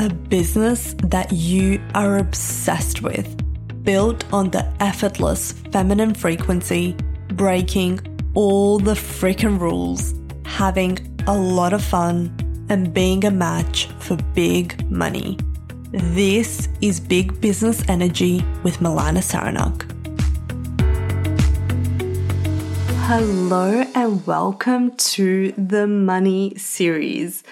a business that you are obsessed with, built on the effortless feminine frequency, breaking all the freaking rules, having a lot of fun, and being a match for big money. This is Big Business Energy with Milana Sarenac. Hello and welcome to the Money series.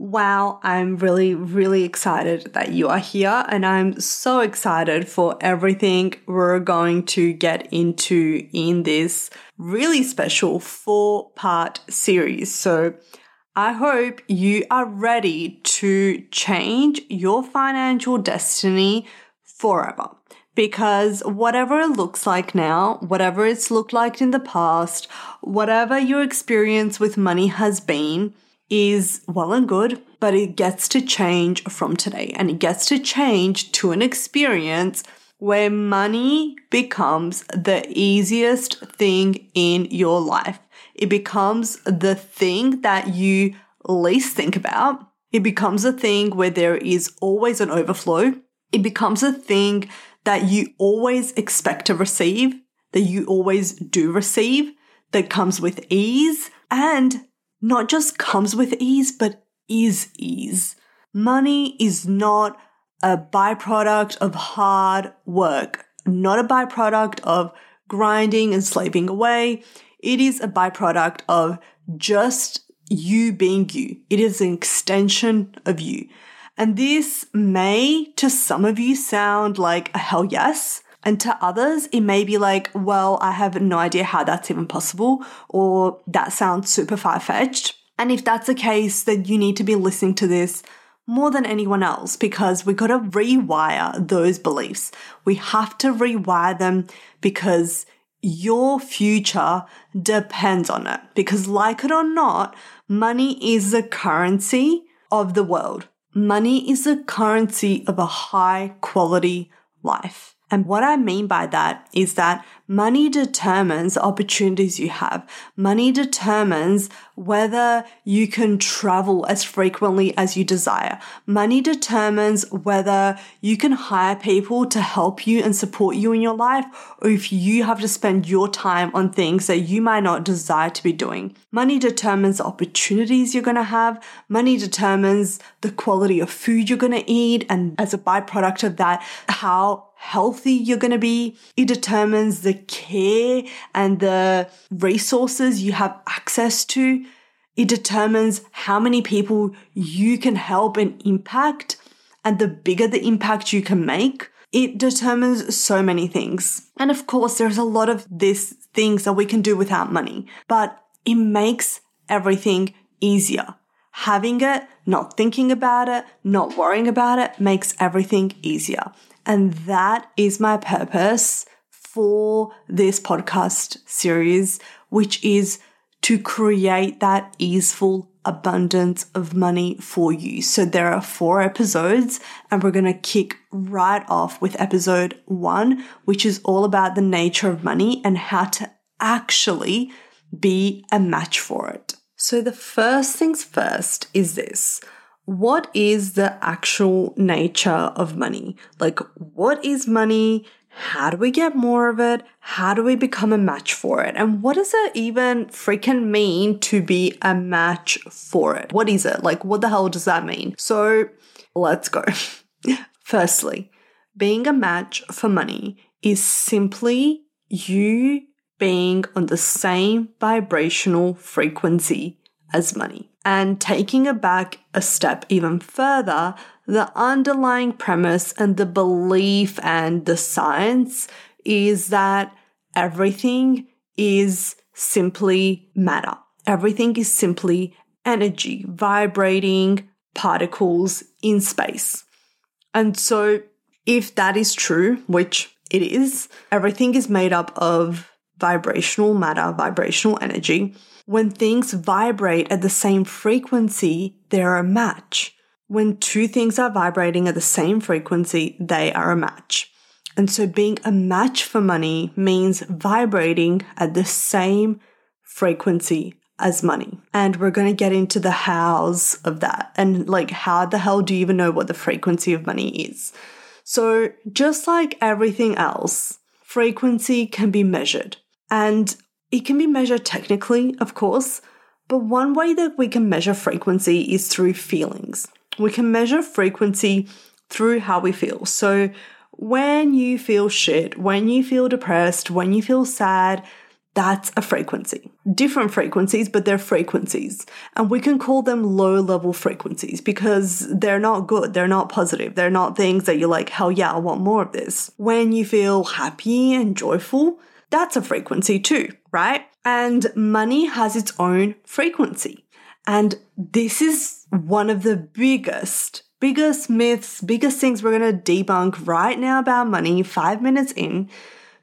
Wow, I'm really, really excited that you are here, and I'm so excited for everything we're going to get into in this really special four part series. So, I hope you are ready to change your financial destiny forever. Because whatever it looks like now, whatever it's looked like in the past, whatever your experience with money has been, is well and good, but it gets to change from today and it gets to change to an experience where money becomes the easiest thing in your life. It becomes the thing that you least think about. It becomes a thing where there is always an overflow. It becomes a thing that you always expect to receive, that you always do receive, that comes with ease, and not just comes with ease, but is ease. Money is not a byproduct of hard work, not a byproduct of grinding and slaving away. It is a byproduct of just you being you. It is an extension of you. And this may, to some of you, sound like a hell yes. And to others, it may be like, well, I have no idea how that's even possible, or that sounds super far fetched. And if that's the case, then you need to be listening to this more than anyone else because we got to rewire those beliefs. We have to rewire them because your future depends on it. Because, like it or not, money is the currency of the world. Money is the currency of a high quality life. And what I mean by that is that money determines opportunities you have. Money determines whether you can travel as frequently as you desire. Money determines whether you can hire people to help you and support you in your life, or if you have to spend your time on things that you might not desire to be doing. Money determines opportunities you're going to have. Money determines the quality of food you're going to eat. And as a byproduct of that, how healthy you're going to be. It determines the care and the resources you have access to. It determines how many people you can help and impact. And the bigger the impact you can make, it determines so many things. And of course, there's a lot of these things that we can do without money, but it makes everything easier. Having it, not thinking about it, not worrying about it makes everything easier. And that is my purpose for this podcast series, which is to create that easeful abundance of money for you. So there are four episodes and we're going to kick right off with episode one, which is all about the nature of money and how to actually be a match for it. So the first things first is this what is the actual nature of money? Like, what is money? How do we get more of it? How do we become a match for it? And what does it even freaking mean to be a match for it? What is it? Like, what the hell does that mean? So, let's go. Firstly, being a match for money is simply you being on the same vibrational frequency as money. And taking it back a step even further, the underlying premise and the belief and the science is that everything is simply matter. Everything is simply energy, vibrating particles in space. And so, if that is true, which it is, everything is made up of vibrational matter, vibrational energy. When things vibrate at the same frequency, they're a match. When two things are vibrating at the same frequency, they are a match. And so being a match for money means vibrating at the same frequency as money. And we're going to get into the hows of that and like how the hell do you even know what the frequency of money is? So, just like everything else, frequency can be measured. And it can be measured technically, of course, but one way that we can measure frequency is through feelings. We can measure frequency through how we feel. So, when you feel shit, when you feel depressed, when you feel sad, that's a frequency. Different frequencies, but they're frequencies. And we can call them low level frequencies because they're not good. They're not positive. They're not things that you're like, hell yeah, I want more of this. When you feel happy and joyful, that's a frequency too, right? And money has its own frequency. And this is one of the biggest, biggest myths, biggest things we're going to debunk right now about money, five minutes in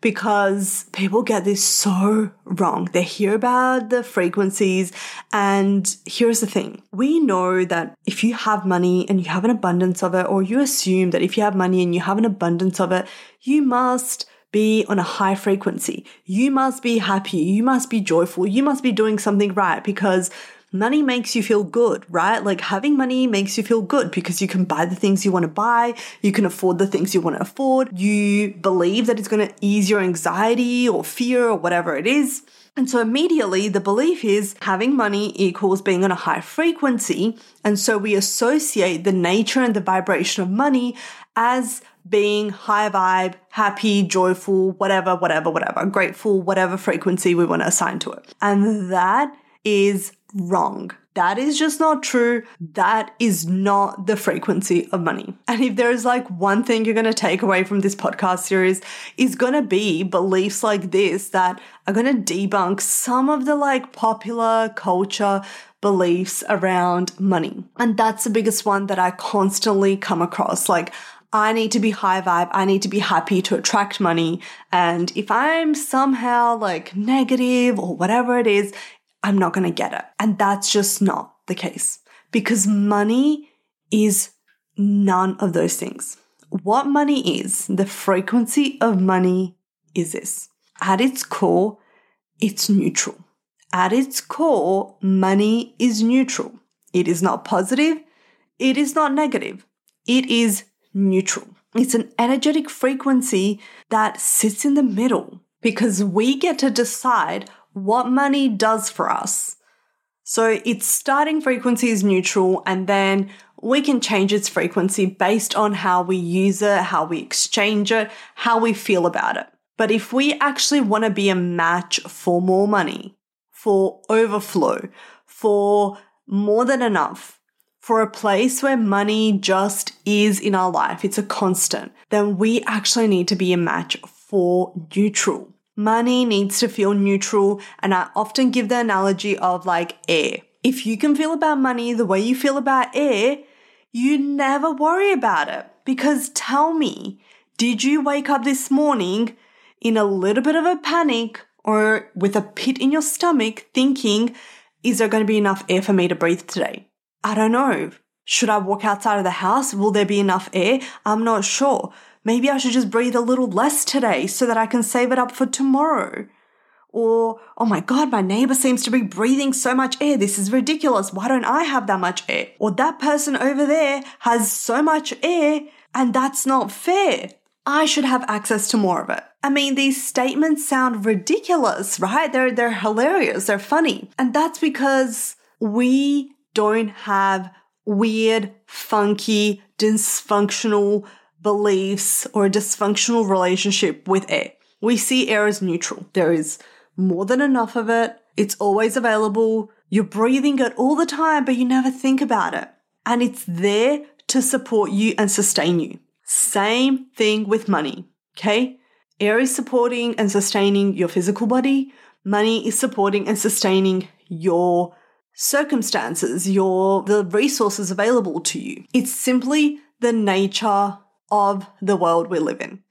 because people get this so wrong. They hear about the frequencies, and here's the thing we know that if you have money and you have an abundance of it, or you assume that if you have money and you have an abundance of it, you must be on a high frequency. You must be happy. You must be joyful. You must be doing something right because money makes you feel good, right? Like having money makes you feel good because you can buy the things you want to buy, you can afford the things you want to afford, you believe that it's going to ease your anxiety or fear or whatever it is. And so immediately the belief is having money equals being on a high frequency. And so we associate the nature and the vibration of money as being high vibe, happy, joyful, whatever, whatever, whatever, grateful, whatever frequency we want to assign to it. And that is wrong. That is just not true. That is not the frequency of money. And if there's like one thing you're going to take away from this podcast series is going to be beliefs like this that are going to debunk some of the like popular culture beliefs around money. And that's the biggest one that I constantly come across. Like, I need to be high vibe. I need to be happy to attract money. And if I'm somehow like negative or whatever it is, I'm not going to get it. And that's just not the case because money is none of those things. What money is, the frequency of money is this. At its core, it's neutral. At its core, money is neutral. It is not positive. It is not negative. It is neutral. It's an energetic frequency that sits in the middle because we get to decide what money does for us. So its starting frequency is neutral and then we can change its frequency based on how we use it, how we exchange it, how we feel about it. But if we actually want to be a match for more money, for overflow, for more than enough, for a place where money just is in our life, it's a constant, then we actually need to be a match for neutral. Money needs to feel neutral, and I often give the analogy of like air. If you can feel about money the way you feel about air, you never worry about it. Because tell me, did you wake up this morning in a little bit of a panic or with a pit in your stomach thinking, is there going to be enough air for me to breathe today? I don't know. Should I walk outside of the house? Will there be enough air? I'm not sure. Maybe I should just breathe a little less today so that I can save it up for tomorrow. Or, oh my God, my neighbor seems to be breathing so much air. This is ridiculous. Why don't I have that much air? Or that person over there has so much air and that's not fair. I should have access to more of it. I mean, these statements sound ridiculous, right? They're, they're hilarious. They're funny. And that's because we don't have weird, funky, dysfunctional beliefs, or a dysfunctional relationship with air. We see air as neutral. There is more than enough of it. It's always available. You're breathing it all the time, but you never think about it. And it's there to support you and sustain you. Same thing with money. Okay. Air is supporting and sustaining your physical body. Money is supporting and sustaining your circumstances, your, the resources available to you. It's simply the nature of the world we live in.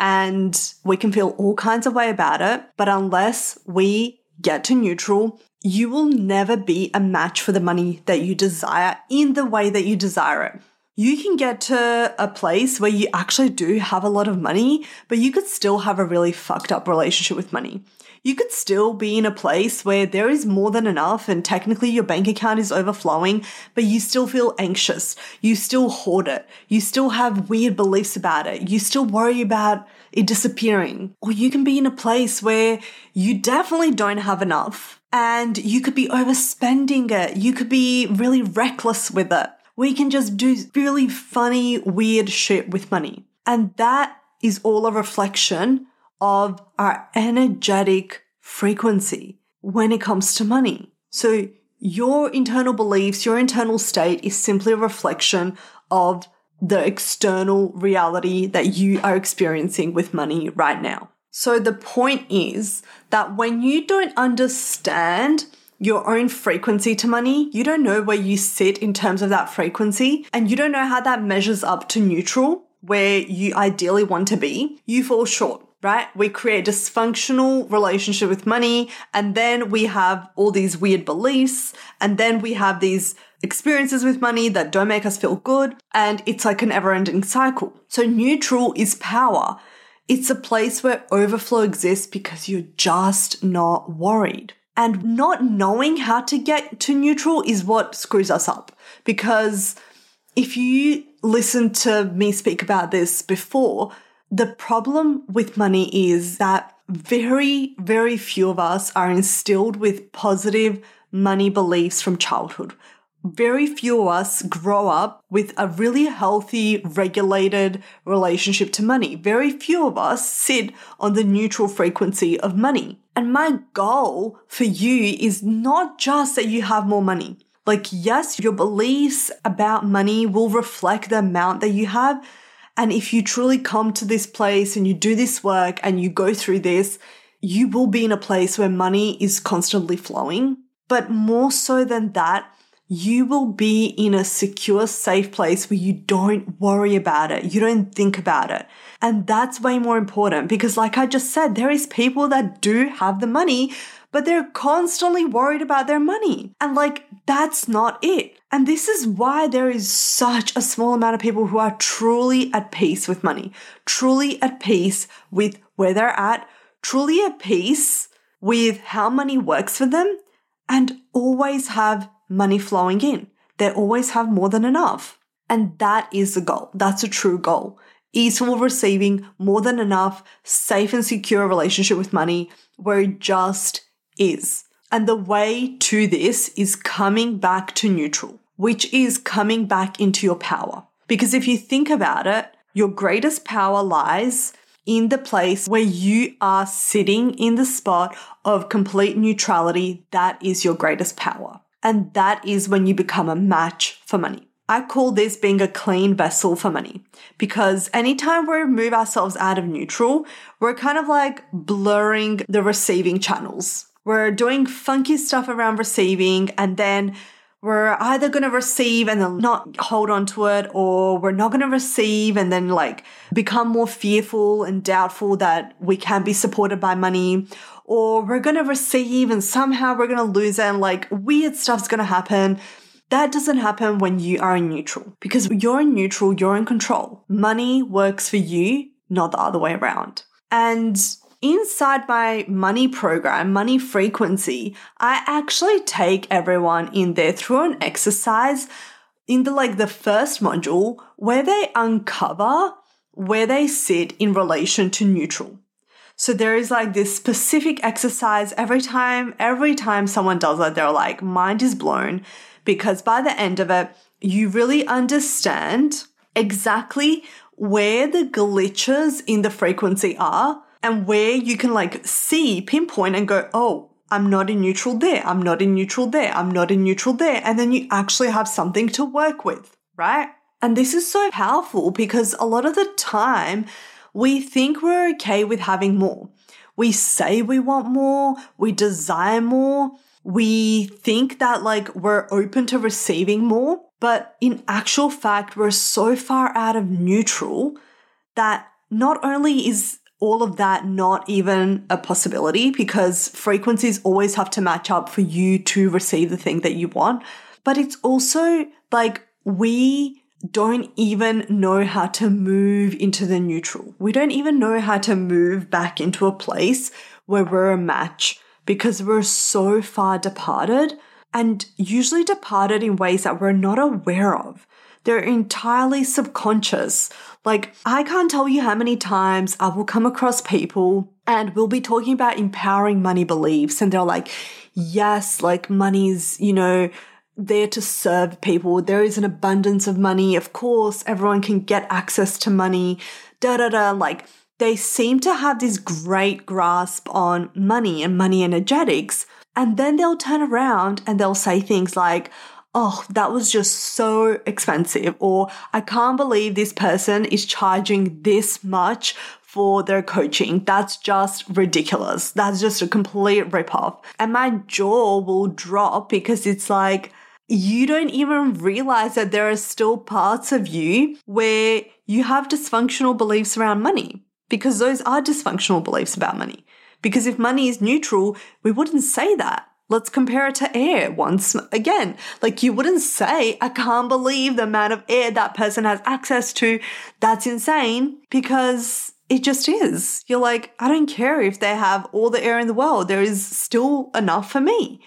And we can feel all kinds of way about it, but unless we get to neutral, you will never be a match for the money that you desire in the way that you desire it. You can get to a place where you actually do have a lot of money, but you could still have a really fucked up relationship with money. You could still be in a place where there is more than enough and technically your bank account is overflowing, but you still feel anxious. You still hoard it. You still have weird beliefs about it. You still worry about it disappearing. Or you can be in a place where you definitely don't have enough and you could be overspending it. You could be really reckless with it. We can just do really funny, weird shit with money. And that is all a reflection of our energetic frequency when it comes to money. So your internal beliefs, your internal state is simply a reflection of the external reality that you are experiencing with money right now. So the point is that when you don't understand your own frequency to money, you don't know where you sit in terms of that frequency, and you don't know how that measures up to neutral, where you ideally want to be, you fall short right? We create dysfunctional relationship with money and then we have all these weird beliefs and then we have these experiences with money that don't make us feel good and it's like an ever-ending cycle. So neutral is power. It's a place where overflow exists because you're just not worried. And not knowing how to get to neutral is what screws us up because if you listen to me speak about this before, the problem with money is that very, very few of us are instilled with positive money beliefs from childhood. Very few of us grow up with a really healthy, regulated relationship to money. Very few of us sit on the neutral frequency of money. And my goal for you is not just that you have more money. Like, yes, your beliefs about money will reflect the amount that you have, and if you truly come to this place and you do this work and you go through this, you will be in a place where money is constantly flowing. But more so than that, you will be in a secure, safe place where you don't worry about it. You don't think about it. And that's way more important because like I just said, there is people that do have the money, but they're constantly worried about their money. And like, that's not it. And this is why there is such a small amount of people who are truly at peace with money, truly at peace with where they're at, truly at peace with how money works for them, and always have money flowing in. They always have more than enough. And that is the goal. That's a true goal. Easeful receiving more than enough, safe and secure relationship with money where it just is. And the way to this is coming back to neutral, which is coming back into your power. Because if you think about it, your greatest power lies in the place where you are sitting in the spot of complete neutrality. That is your greatest power. And that is when you become a match for money. I call this being a clean vessel for money because anytime we move ourselves out of neutral, we're kind of like blurring the receiving channels. We're doing funky stuff around receiving and then we're either going to receive and then not hold on to it or we're not going to receive and then like become more fearful and doubtful that we can't be supported by money or we're going to receive and somehow we're going to lose it and like weird stuff's going to happen. That doesn't happen when you are in neutral because you're in neutral, you're in control. Money works for you, not the other way around. And inside my money program, money frequency, I actually take everyone in there through an exercise in the like the first module where they uncover where they sit in relation to neutral. So there is like this specific exercise every time, every time someone does it, they're like, mind is blown because by the end of it, you really understand exactly where the glitches in the frequency are and where you can like see, pinpoint and go, oh, I'm not in neutral there. I'm not in neutral there. I'm not in neutral there. And then you actually have something to work with, right? And this is so powerful because a lot of the time we think we're okay with having more. We say we want more. We desire more. We think that like we're open to receiving more. But in actual fact, we're so far out of neutral that not only is all of that not even a possibility because frequencies always have to match up for you to receive the thing that you want. But it's also like we don't even know how to move into the neutral. We don't even know how to move back into a place where we're a match because we're so far departed and usually departed in ways that we're not aware of. They're entirely subconscious. Like, I can't tell you how many times I will come across people and we'll be talking about empowering money beliefs, and they're like, yes, like money's, you know, there to serve people. There is an abundance of money. Of course, everyone can get access to money. Da da da. Like, they seem to have this great grasp on money and money energetics. And then they'll turn around and they'll say things like, oh, that was just so expensive, or I can't believe this person is charging this much for their coaching. That's just ridiculous. That's just a complete ripoff. And my jaw will drop because it's like, you don't even realize that there are still parts of you where you have dysfunctional beliefs around money because those are dysfunctional beliefs about money. Because if money is neutral, we wouldn't say that. Let's compare it to air once again. Like you wouldn't say, I can't believe the amount of air that person has access to. That's insane because it just is. You're like, I don't care if they have all the air in the world. There is still enough for me.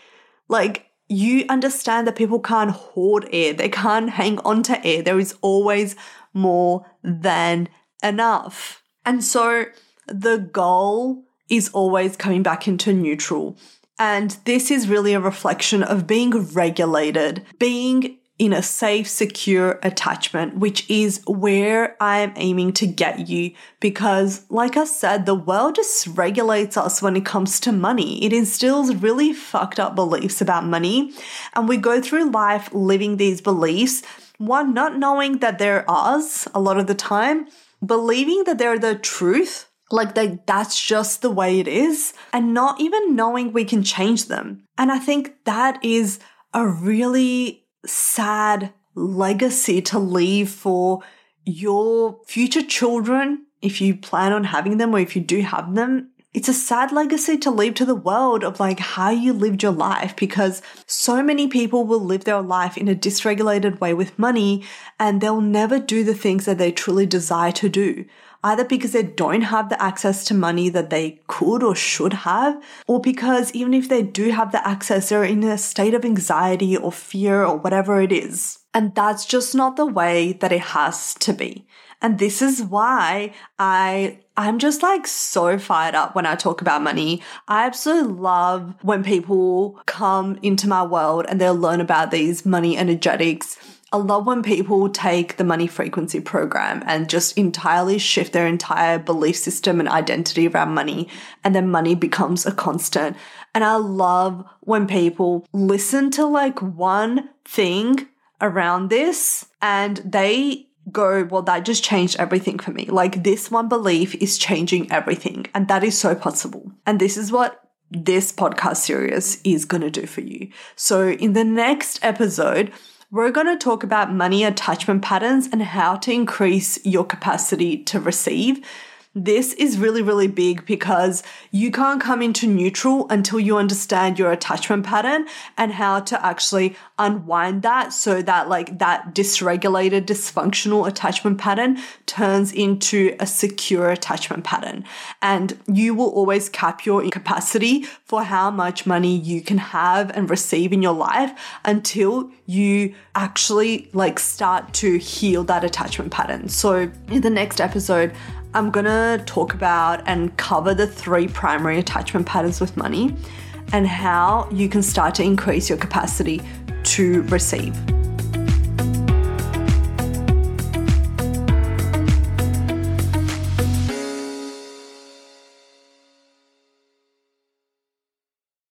Like you understand that people can't hoard air. They can't hang on to air. There is always more than enough. And so the goal is always coming back into neutral. And this is really a reflection of being regulated, being in a safe, secure attachment, which is where I am aiming to get you. Because, like I said, the world just regulates us when it comes to money. It instills really fucked up beliefs about money. And we go through life living these beliefs, one, not knowing that they're ours a lot of the time, believing that they're the truth like they, that's just the way it is and not even knowing we can change them. And I think that is a really sad legacy to leave for your future children if you plan on having them or if you do have them. It's a sad legacy to leave to the world of like how you lived your life because so many people will live their life in a dysregulated way with money and they'll never do the things that they truly desire to do either because they don't have the access to money that they could or should have, or because even if they do have the access, they're in a state of anxiety or fear or whatever it is. And that's just not the way that it has to be. And this is why I I'm just like so fired up when I talk about money. I absolutely love when people come into my world and they'll learn about these money energetics I love when people take the money frequency program and just entirely shift their entire belief system and identity around money, and then money becomes a constant. And I love when people listen to like one thing around this and they go, well, that just changed everything for me. Like this one belief is changing everything. And that is so possible. And this is what this podcast series is going to do for you. So in the next episode, we're going to talk about money attachment patterns and how to increase your capacity to receive. This is really, really big because you can't come into neutral until you understand your attachment pattern and how to actually unwind that so that like that dysregulated, dysfunctional attachment pattern turns into a secure attachment pattern. And you will always cap your capacity for how much money you can have and receive in your life until you actually like start to heal that attachment pattern. So in the next episode, I'm gonna talk about and cover the three primary attachment patterns with money and how you can start to increase your capacity to receive.